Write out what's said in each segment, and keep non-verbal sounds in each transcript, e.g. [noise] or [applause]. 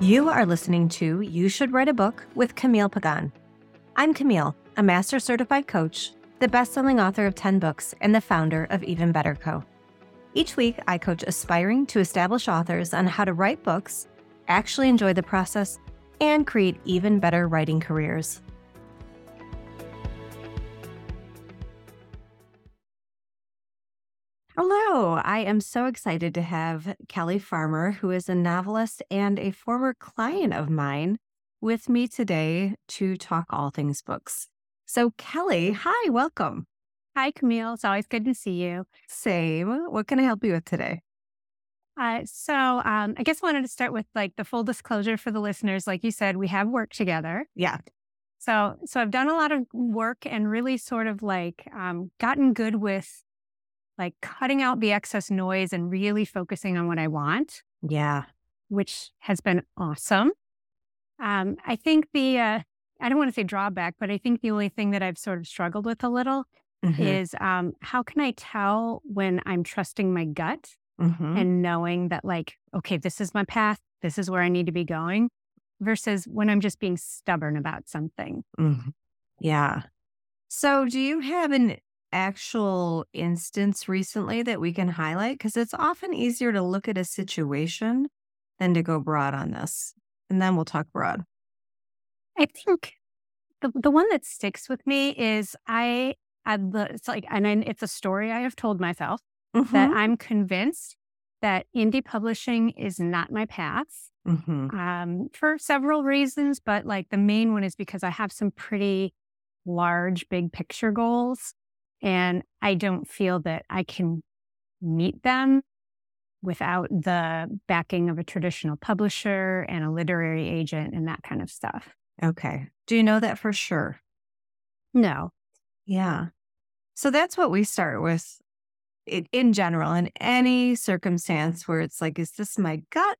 You are listening to You Should Write a Book with Camille Pagan. I'm Camille, a master certified coach, the best selling author of 10 books, and the founder of Even Better Co. Each week, I coach aspiring to establish authors on how to write books, actually enjoy the process, and create even better writing careers. Hello, I am so excited to have Kelly Farmer, who is a novelist and a former client of mine, with me today to talk all things books. So, Kelly, hi, welcome. Hi, Camille. It's always good to see you. Same. What can I help you with today? Uh, so, um, I guess I wanted to start with like the full disclosure for the listeners. Like you said, we have worked together. Yeah. So, so I've done a lot of work and really sort of like um, gotten good with like cutting out the excess noise and really focusing on what I want. Yeah. Which has been awesome. Um, I think the, uh, I don't want to say drawback, but I think the only thing that I've sort of struggled with a little mm-hmm. is um, how can I tell when I'm trusting my gut mm-hmm. and knowing that, like, okay, this is my path, this is where I need to be going, versus when I'm just being stubborn about something. Mm-hmm. Yeah. So, do you have an actual instance recently that we can highlight? Because it's often easier to look at a situation than to go broad on this. And then we'll talk broad. I think the, the one that sticks with me is I, I the, it's like, and I, it's a story I have told myself mm-hmm. that I'm convinced that indie publishing is not my path mm-hmm. um, for several reasons. But like the main one is because I have some pretty large, big picture goals. And I don't feel that I can meet them without the backing of a traditional publisher and a literary agent and that kind of stuff. Okay. Do you know that for sure? No. Yeah. So that's what we start with in general, in any circumstance where it's like, is this my gut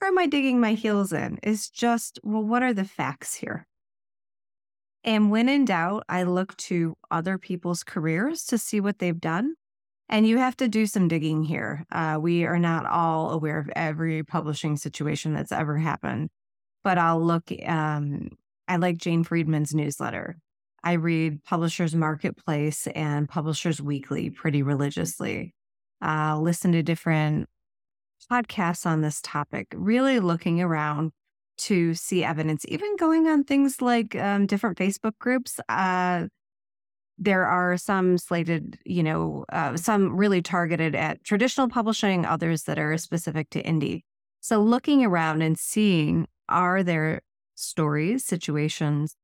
or am I digging my heels in? Is just, well, what are the facts here? And when in doubt, I look to other people's careers to see what they've done. And you have to do some digging here. Uh, we are not all aware of every publishing situation that's ever happened, but I'll look. Um, I like Jane Friedman's newsletter. I read Publishers Marketplace and Publishers Weekly pretty religiously. Uh, listen to different podcasts on this topic, really looking around to see evidence, even going on things like um, different Facebook groups. Uh, there are some slated, you know, uh, some really targeted at traditional publishing, others that are specific to indie. So looking around and seeing are there stories, situations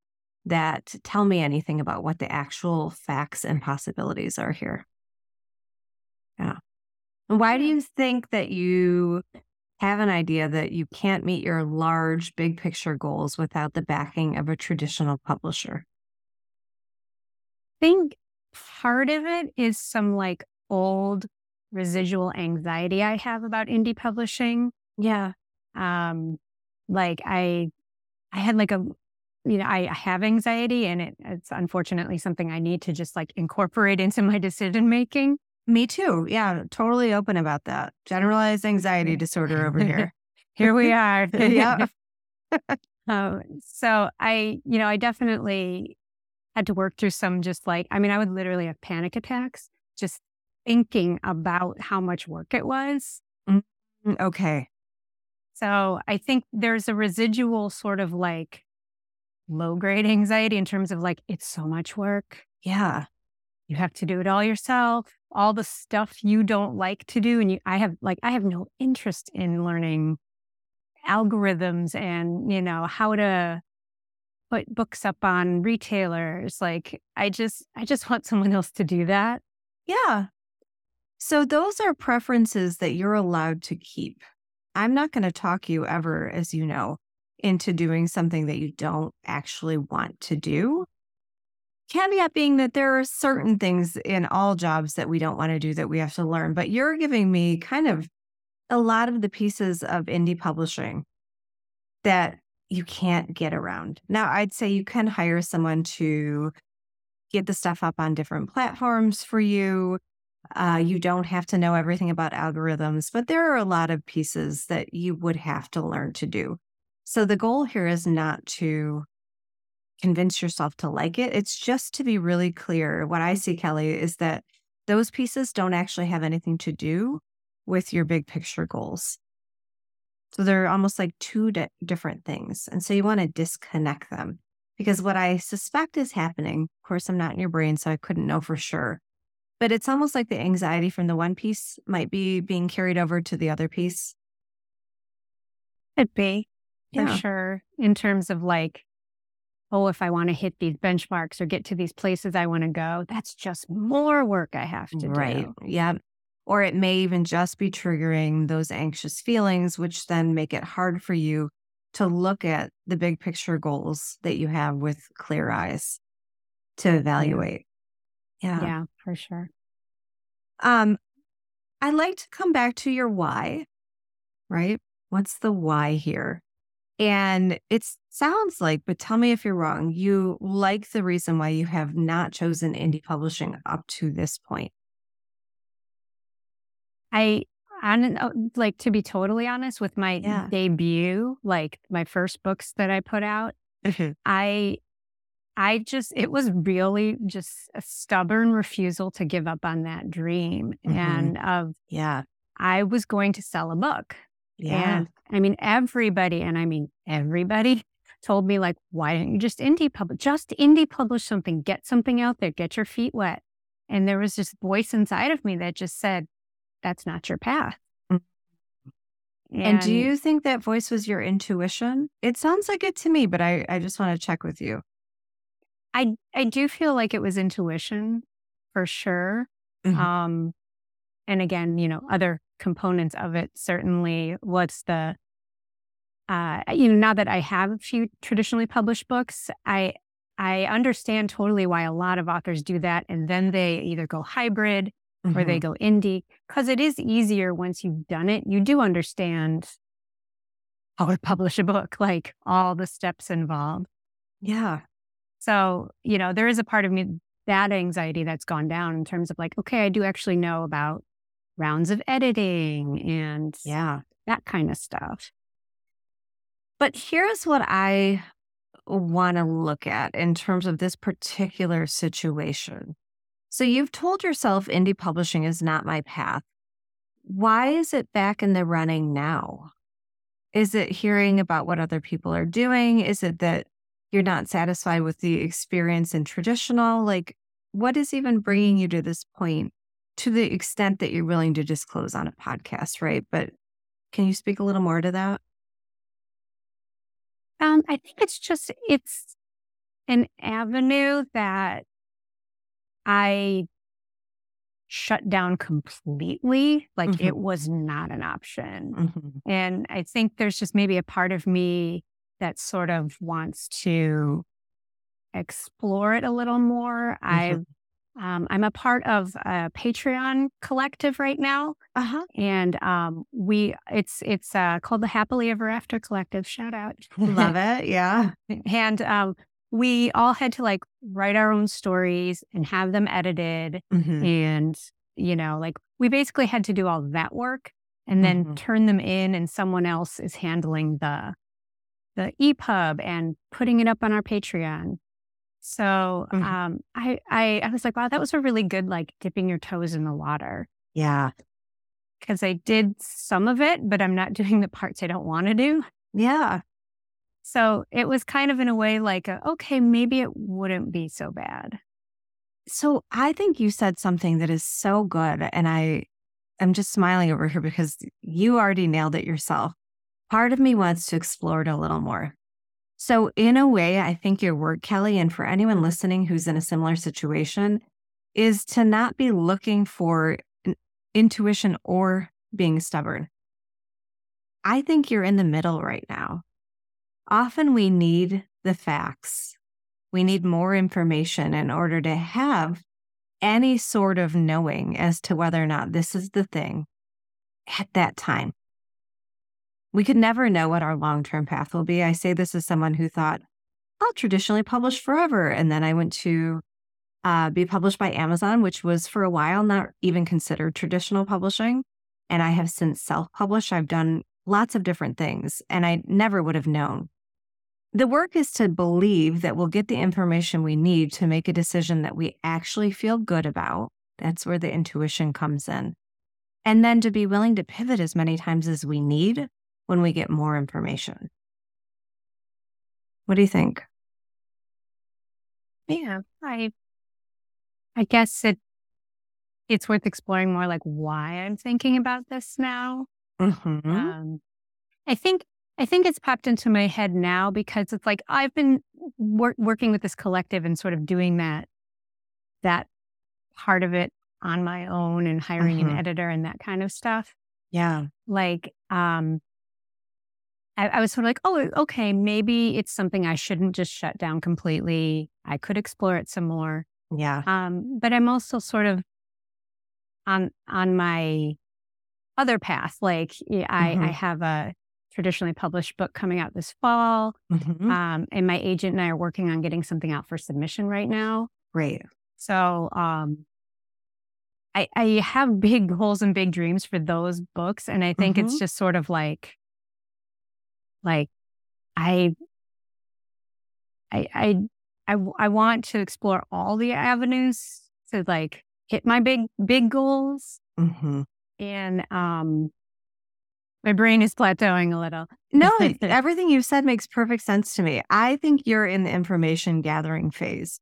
that tell me anything about what the actual facts and possibilities are here. Yeah. And why do you think that you have an idea that you can't meet your large, big picture goals without the backing of a traditional publisher? I think part of it is some like old residual anxiety I have about indie publishing. Yeah. Um, like I, I had like a, you know, I have anxiety and it, it's unfortunately something I need to just like incorporate into my decision making. Me too. Yeah, totally open about that. Generalized anxiety disorder over [laughs] here. here we are. [laughs] yeah. um, [laughs] so I, you know, I definitely had to work through some just like, I mean, I would literally have panic attacks just thinking about how much work it was. Mm-hmm. Okay. So I think there's a residual sort of like low grade anxiety in terms of like, it's so much work. Yeah. You have to do it all yourself all the stuff you don't like to do and you i have like i have no interest in learning algorithms and you know how to put books up on retailers like i just i just want someone else to do that. Yeah. So those are preferences that you're allowed to keep. I'm not going to talk you ever as you know into doing something that you don't actually want to do Caveat being that there are certain things in all jobs that we don't want to do that we have to learn. But you're giving me kind of a lot of the pieces of indie publishing that you can't get around. Now, I'd say you can hire someone to get the stuff up on different platforms for you. Uh, you don't have to know everything about algorithms, but there are a lot of pieces that you would have to learn to do. So the goal here is not to convince yourself to like it. It's just to be really clear. What I see, Kelly, is that those pieces don't actually have anything to do with your big picture goals. So they're almost like two di- different things. And so you want to disconnect them because what I suspect is happening, of course, I'm not in your brain, so I couldn't know for sure. But it's almost like the anxiety from the one piece might be being carried over to the other piece. Could be, for yeah. sure, in terms of like, oh, if I want to hit these benchmarks or get to these places I want to go, that's just more work I have to right. do. Right. Yeah. Or it may even just be triggering those anxious feelings, which then make it hard for you to look at the big picture goals that you have with clear eyes to evaluate. Yeah. Yeah, for sure. Um, I'd like to come back to your why, right? What's the why here? And it sounds like, but tell me if you're wrong, you like the reason why you have not chosen indie publishing up to this point. I, I uh, like to be totally honest with my yeah. debut, like my first books that I put out, mm-hmm. I I just, it was really just a stubborn refusal to give up on that dream. Mm-hmm. And of, yeah, I was going to sell a book. Yeah. And I mean, everybody, and I mean, everybody [laughs] told me, like, why don't you just indie publish? Just indie publish something, get something out there, get your feet wet. And there was this voice inside of me that just said, that's not your path. And, and, do you think that voice was your intuition? It sounds like it to me, but I, I just want to check with you. I I do feel like it was intuition for sure. Mm-hmm. Um, and again, you know, other components of it certainly. What's the uh, you know, now that I have a few traditionally published books, I I understand totally why a lot of authors do that, and then they either go hybrid mm-hmm. or they mm-hmm. go indie because it is easier once you've done it. You do understand how to publish a book, like all the steps involved. Yeah, so, you know, there is a part of me that anxiety that's gone down in terms of like, okay, I do actually know about rounds of editing and yeah, that kind of stuff. But here's what I want to look at in terms of this particular situation. So you've told yourself indie publishing is not my path. Why is it back in the running now? Is it hearing about what other people are doing? Is it that you're not satisfied with the experience in traditional like what is even bringing you to this point to the extent that you're willing to disclose on a podcast right but can you speak a little more to that um i think it's just it's an avenue that i shut down completely like mm-hmm. it was not an option mm-hmm. and i think there's just maybe a part of me that sort of wants to explore it a little more. Mm-hmm. I've um, I'm a part of a Patreon collective right now, uh-huh. and um, we it's it's uh, called the Happily Ever After Collective. Shout out, [laughs] love it, yeah. And um, we all had to like write our own stories and have them edited, mm-hmm. and you know, like we basically had to do all that work and then mm-hmm. turn them in, and someone else is handling the the EPUB and putting it up on our Patreon. So mm-hmm. um, I, I I was like, wow, that was a really good like dipping your toes in the water. Yeah. Because I did some of it, but I'm not [laughs] doing the parts I don't want to do. Yeah. So it was kind of in a way like, a, okay, maybe it wouldn't be so bad. So I think you said something that is so good. And I am just smiling over here because you already nailed it yourself part of me wants to explore it a little more. So, in a way, I think your word, Kelly, and for anyone listening who's in a similar situation, is to not be looking for intuition or being stubborn. I think you're in the middle right now. Often we need the facts. We need more information in order to have any sort of knowing as to whether or not this is the thing at that time we could never know what our long term path will be. I say this as someone who thought, I'll traditionally publish forever. And then I went to uh, be published by Amazon, which was for a while not even considered traditional publishing. And I have since self published. I've done lots of different things, and I never would have known. The work is to believe that we'll get the information we need to make a decision that we actually feel good about. That's where the intuition comes in. And then to be willing to pivot as many times as we need when we get more information. What do you think? Yeah, I I guess it it's worth exploring more like why I'm thinking about this now. Mm-hmm. Um, I think I think it's popped into my head now because it's like I've been wor- working with this collective and sort of doing that that part of it on my own and hiring Mhm. an editor and that kind of stuff. Yeah. Like, um, I, I was sort of like, oh, okay, maybe it's something I shouldn't just shut down completely. I could explore it some more. Yeah. Um, but I'm also sort of on on my other path. Like, yeah, I, I Mhm. have a traditionally published book coming out this fall. Mhm. Um, and my agent and I are working on getting something out for submission right now. Great. So um I I have big [laughs] goals and big dreams for those books. And I think it's Mhm. just sort of like like I, I, I, I want to explore all the avenues to like hit my big big goals. hmm And um my brain is plateauing a little. No, [laughs] everything you've said makes perfect sense to me. I think you're in the information gathering phase.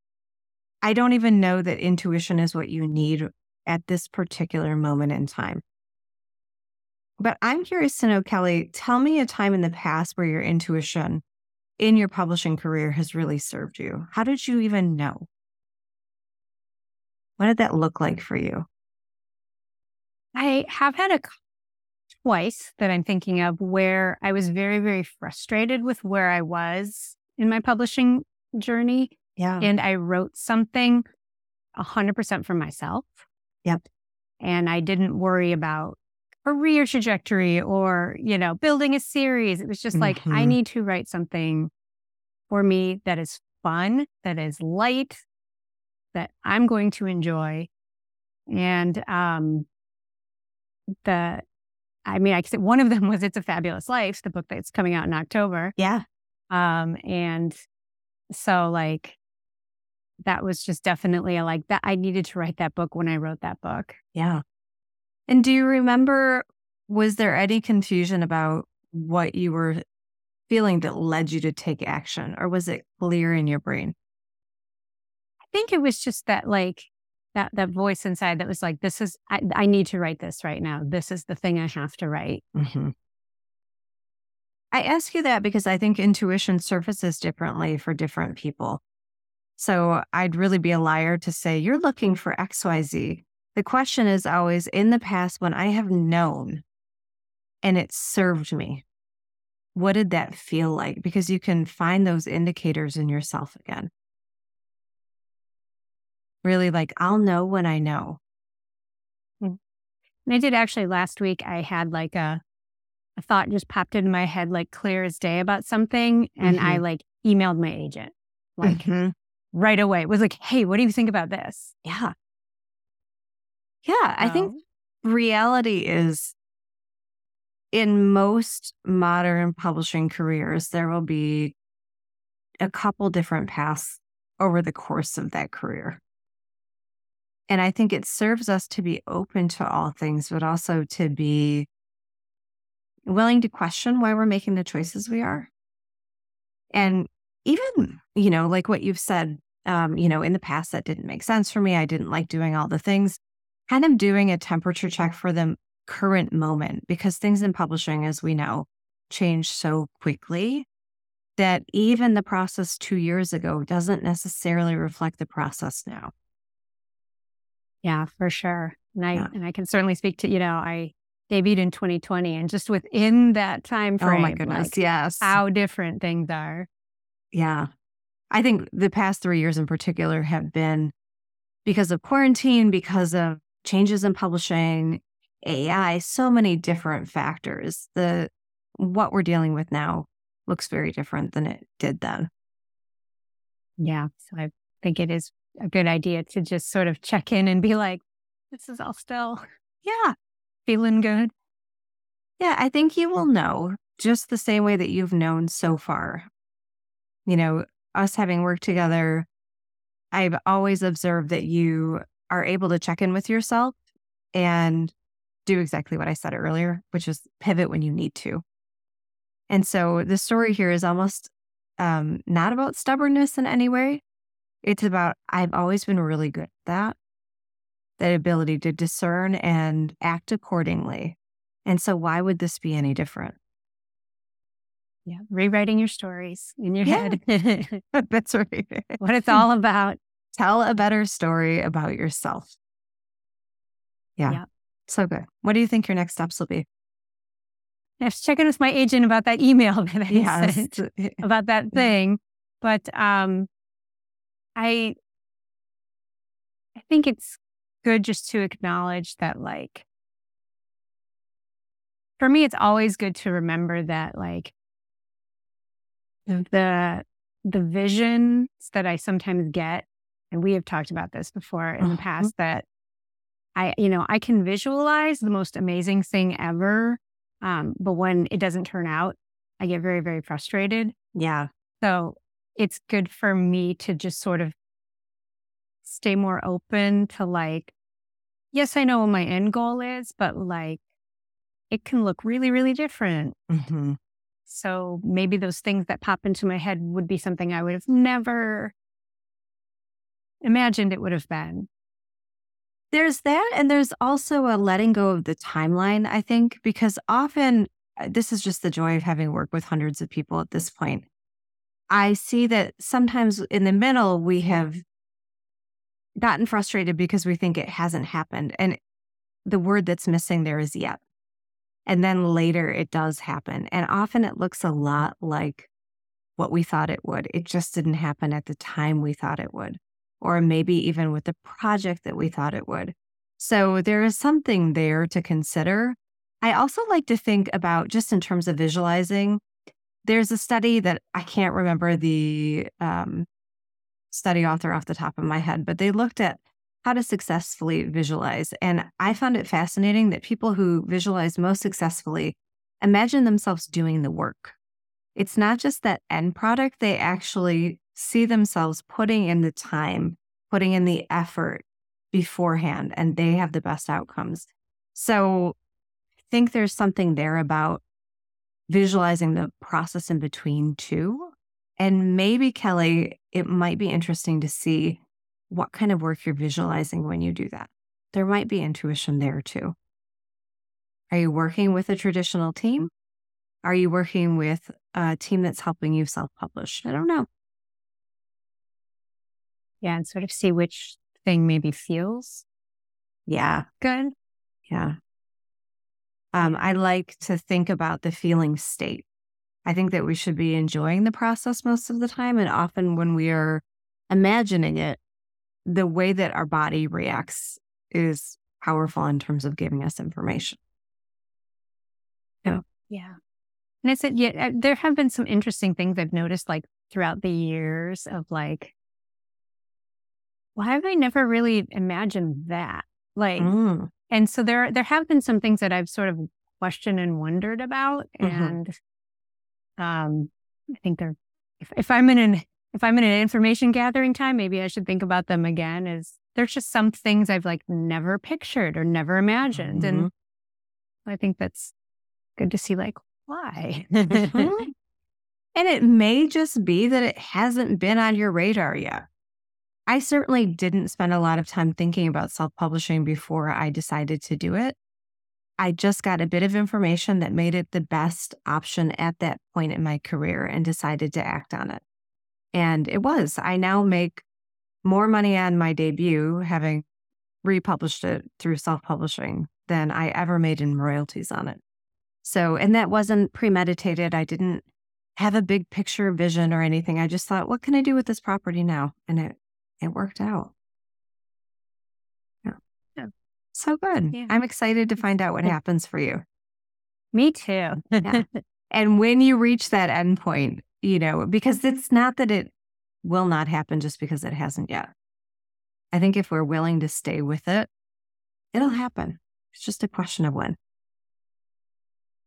I don't even know that intuition is what you need at this particular moment in time. But I'm curious to know, Kelly, tell me a time in the past where your intuition in your publishing career has really served you. How did you even know? What did that look like for you? I have had a twice that I'm thinking of where I was very, very frustrated with where I was in my publishing journey. Yeah. And I wrote something 100% for myself. Yep. And I didn't worry about career trajectory or, you know, building a series. It was just like, I Mhm. need to write something for me that is fun, that is light, that I'm going to enjoy. And um the I mean, I could say one of them [laughs] was It's a Fabulous Life, the book that's coming out in October. Yeah. Um, and so like that was just definitely a like that I needed to write that book when I wrote that book. Yeah. And do you remember, was there any confusion about what you were feeling that led you to take action, or was it clear in your brain? I think it was just that like that that voice inside that was like, this is I, I need to write this right now. This is the thing I have to write. Mhm. I ask you that because I think intuition surfaces differently for different people. So I'd really be a liar to say you're looking for XYZ. The question is always in the past when I have known and it served me, what did that feel like? Because you can find those indicators in yourself again. Really, like, I'll know when I know. And I did actually last week I had like a a thought just popped into my head like clear as day about something and I like emailed my agent like Mhm. right away. It was like, hey, what do you think about this? yeah. Yeah. I think reality is in most modern publishing careers, there will be a couple different paths over the course of that career. And I think it serves us to be open to all things, but also to be willing to question why we're making the choices we are. And even, you know, like what you've said, um, you know, in the past that didn't make sense for me. I didn't like doing all the things. Kind of doing a temperature check for the current moment because things in publishing, as we know, change so quickly that even the process two years ago doesn't necessarily reflect the process now. Yeah, for sure. And I Yeah. and I can certainly speak to, you know, I debuted in 2020 and just within that time frame, oh my goodness. like, yes. how different things are. Yeah. I think the past three years in particular have been because of quarantine, because of changes in publishing, AI, so many different factors. The what we're dealing with now looks very different than it did then. Yeah. So I think it is a good idea to just sort of check in and be like, this is all still Yeah. feeling good. Yeah, I think you will know just the same way that you've known so far. You know, us having worked together, I've always observed that you are able to check in with yourself and do exactly what I said earlier, which is pivot when you need to. And so the story here is almost um, not about stubbornness in any way. It's about, I've always been really good at that, that ability to discern and act accordingly. And so, why would this be any different? Yeah, rewriting your stories in your yeah. head. [laughs] [laughs] That's right. what it's all about. Tell a better story about yourself. Yeah. yeah. So good. What do you think your next steps will be? I was checking with my agent about that email [laughs] that I yes. sent about that [laughs] thing. But um I I think it's good just to acknowledge that like for me it's always good to remember that like the the visions that I sometimes get, and we have talked about this before in the uh-huh. past, that I, you know, I can visualize the most amazing thing ever. Um, but when it doesn't turn out, I get very, very frustrated. Yeah. So it's good for me to just sort of stay more open to like, yes, I know what my end goal is, but like it can look really, really different. Mm-hmm. So maybe those things that pop into my head would be something I would have never imagined it would have been. There's that. And there's also a letting go of the timeline, I think, because often uh, this is just the joy of having worked with hundreds of people at this point. I see that sometimes in the middle, we have gotten frustrated because we think it hasn't happened. And the word that's missing there is yet. And then later it does happen. And often it looks a lot like what we thought it would. It just didn't happen at the time we thought it would, or maybe even with the project that we thought it would. So there is something there to consider. I also like to think about just in terms of visualizing. There's a study that I can't remember the um, study author off the top of my head, but they looked at how to successfully visualize. And I found it fascinating that people who visualize most successfully imagine themselves doing the work. It's not just that end product, they actually see themselves putting in the time, putting in the effort beforehand, and they have the best outcomes. So I think there's something there about visualizing the process in between too. And maybe, Kelly, it might be interesting to see what kind of work you're visualizing when you do that. There might be intuition there too. Are you working with a traditional team? Are you working with a team that's helping you self publish? I don't know. Yeah, and sort of see which thing maybe feels yeah good. Yeah. Um, I like to think about the feeling state. I think that we should be enjoying the process most of the time. And often when we are imagining it, the way that our body reacts is powerful in terms of giving us information. Yeah. Yeah. And it's, yeah, uh, there have been some interesting things I've noticed like throughout the years of like, why have I never really imagined that? Like, mm. and so there, there have been some things that I've sort of questioned and wondered about. Mm-hmm. And, um, I think they're, if, if I'm in an if I'm in an information gathering time, maybe I should think about them again. Is there's just some things I've like never pictured or never imagined. Mm-hmm. And I think that's good to see like why. mm-hmm. [laughs] And it may just be that it hasn't been on your radar yet. I certainly didn't spend a lot of time thinking about self publishing before I decided to do it. I just got a bit of information that made it the best option at that point in my career and decided to act on it. And it was. I now make more money on my debut, having republished it through self publishing, than I ever made in royalties on it. So, and that wasn't premeditated. I didn't have a big picture vision or anything. I just thought, what can I do with this property now? And it, it worked out. Yeah. yeah. So good. Yeah. I'm excited to find out what happens for you. Me too. yeah. [laughs] And when you reach that endpoint, you know, because it's not that it will not happen just because it hasn't yet. I think if we're willing to stay with it, it'll happen. It's just a question of when.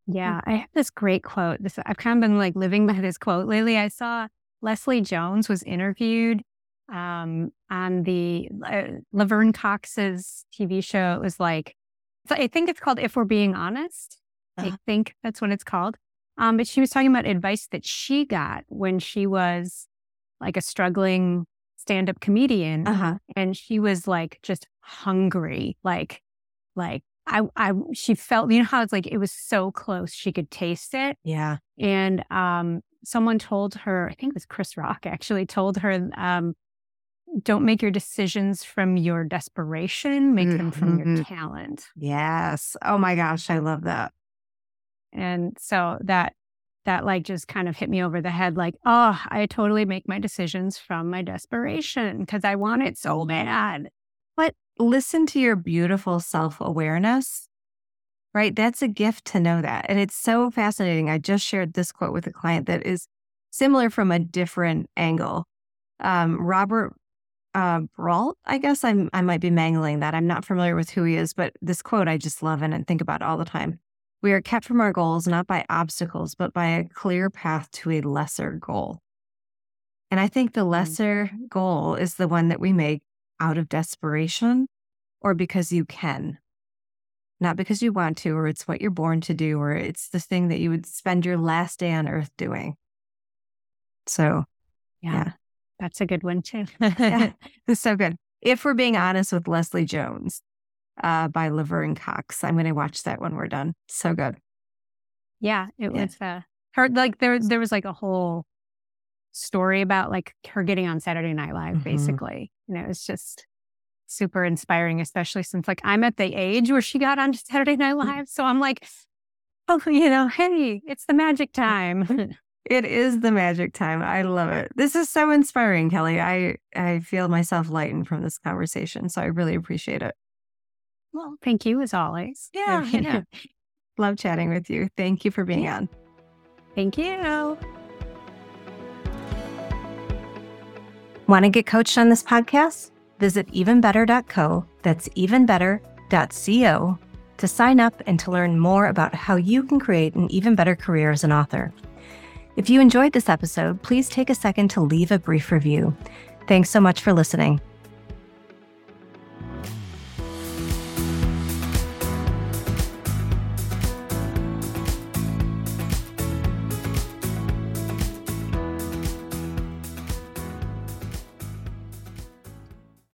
Yeah, I have this great quote. This I've kind of been like living by this quote lately. I saw Leslie Jones was interviewed um, on the uh, Laverne Cox's TV show. It was like, I think it's called If We're Being Honest. Uh-huh. I think that's what it's called. Um, but she was talking about advice that she got when she was like a struggling stand up comedian. Uh-huh. And she was like just hungry, like, like, I, I, she felt, you know how it's like, it was so close. She could taste it. Yeah. And, um, someone told her, I think it was Chris Rock actually told her, um, don't make your decisions from your desperation, make mm-hmm. them from your mm-hmm. talent. Yes. Oh my gosh, I love that. And so that that like just kind of hit me over the head like, oh, I totally make my decisions from my desperation because I want it so bad. But listen to your beautiful self-awareness. Right? That's a gift to know that. And it's so fascinating. I just shared this quote with a client that is similar from a different angle. Um, Robert uh, Brault, I guess I'm I might be mangling that. I'm not familiar with who he is, but this quote I just love and think about all the time. We are kept from our goals not by obstacles, but by a clear path to a lesser goal. And I think the mm. lesser goal is the one that we make out of desperation or because you can, not because you want to, or it's what you're born to do, or it's the thing that you would spend your last day on earth doing. So, yeah. yeah. That's a good one too. yeah, [laughs] it's so good. If we're being honest with Leslie Jones uh, by Laverne Cox, I'm going to watch that when we're done. So good. Yeah, it yeah. was uh, her. Like there, there was like a whole story about like her getting on Saturday Night Live, mm-hmm. basically. You know, it's just super inspiring, especially since like I'm at the age where she got on Saturday Night mm. Live. So I'm like, oh, you know, hey, it's the magic time. [laughs] [laughs] It is the magic time. I love it. This is so inspiring, Kelly. I I feel myself lightened from this conversation, so I really appreciate it. Well, thank you as always. [laughs] Yeah, yeah. love chatting with you. Thank you for being on. Thank you. Want to get coached on this podcast? Visit evenbetter.co. That's evenbetter.co to sign up and to learn more about how you can create an even better career as an author. If you enjoyed this episode, please take a second to leave a brief review. Thanks so much for listening.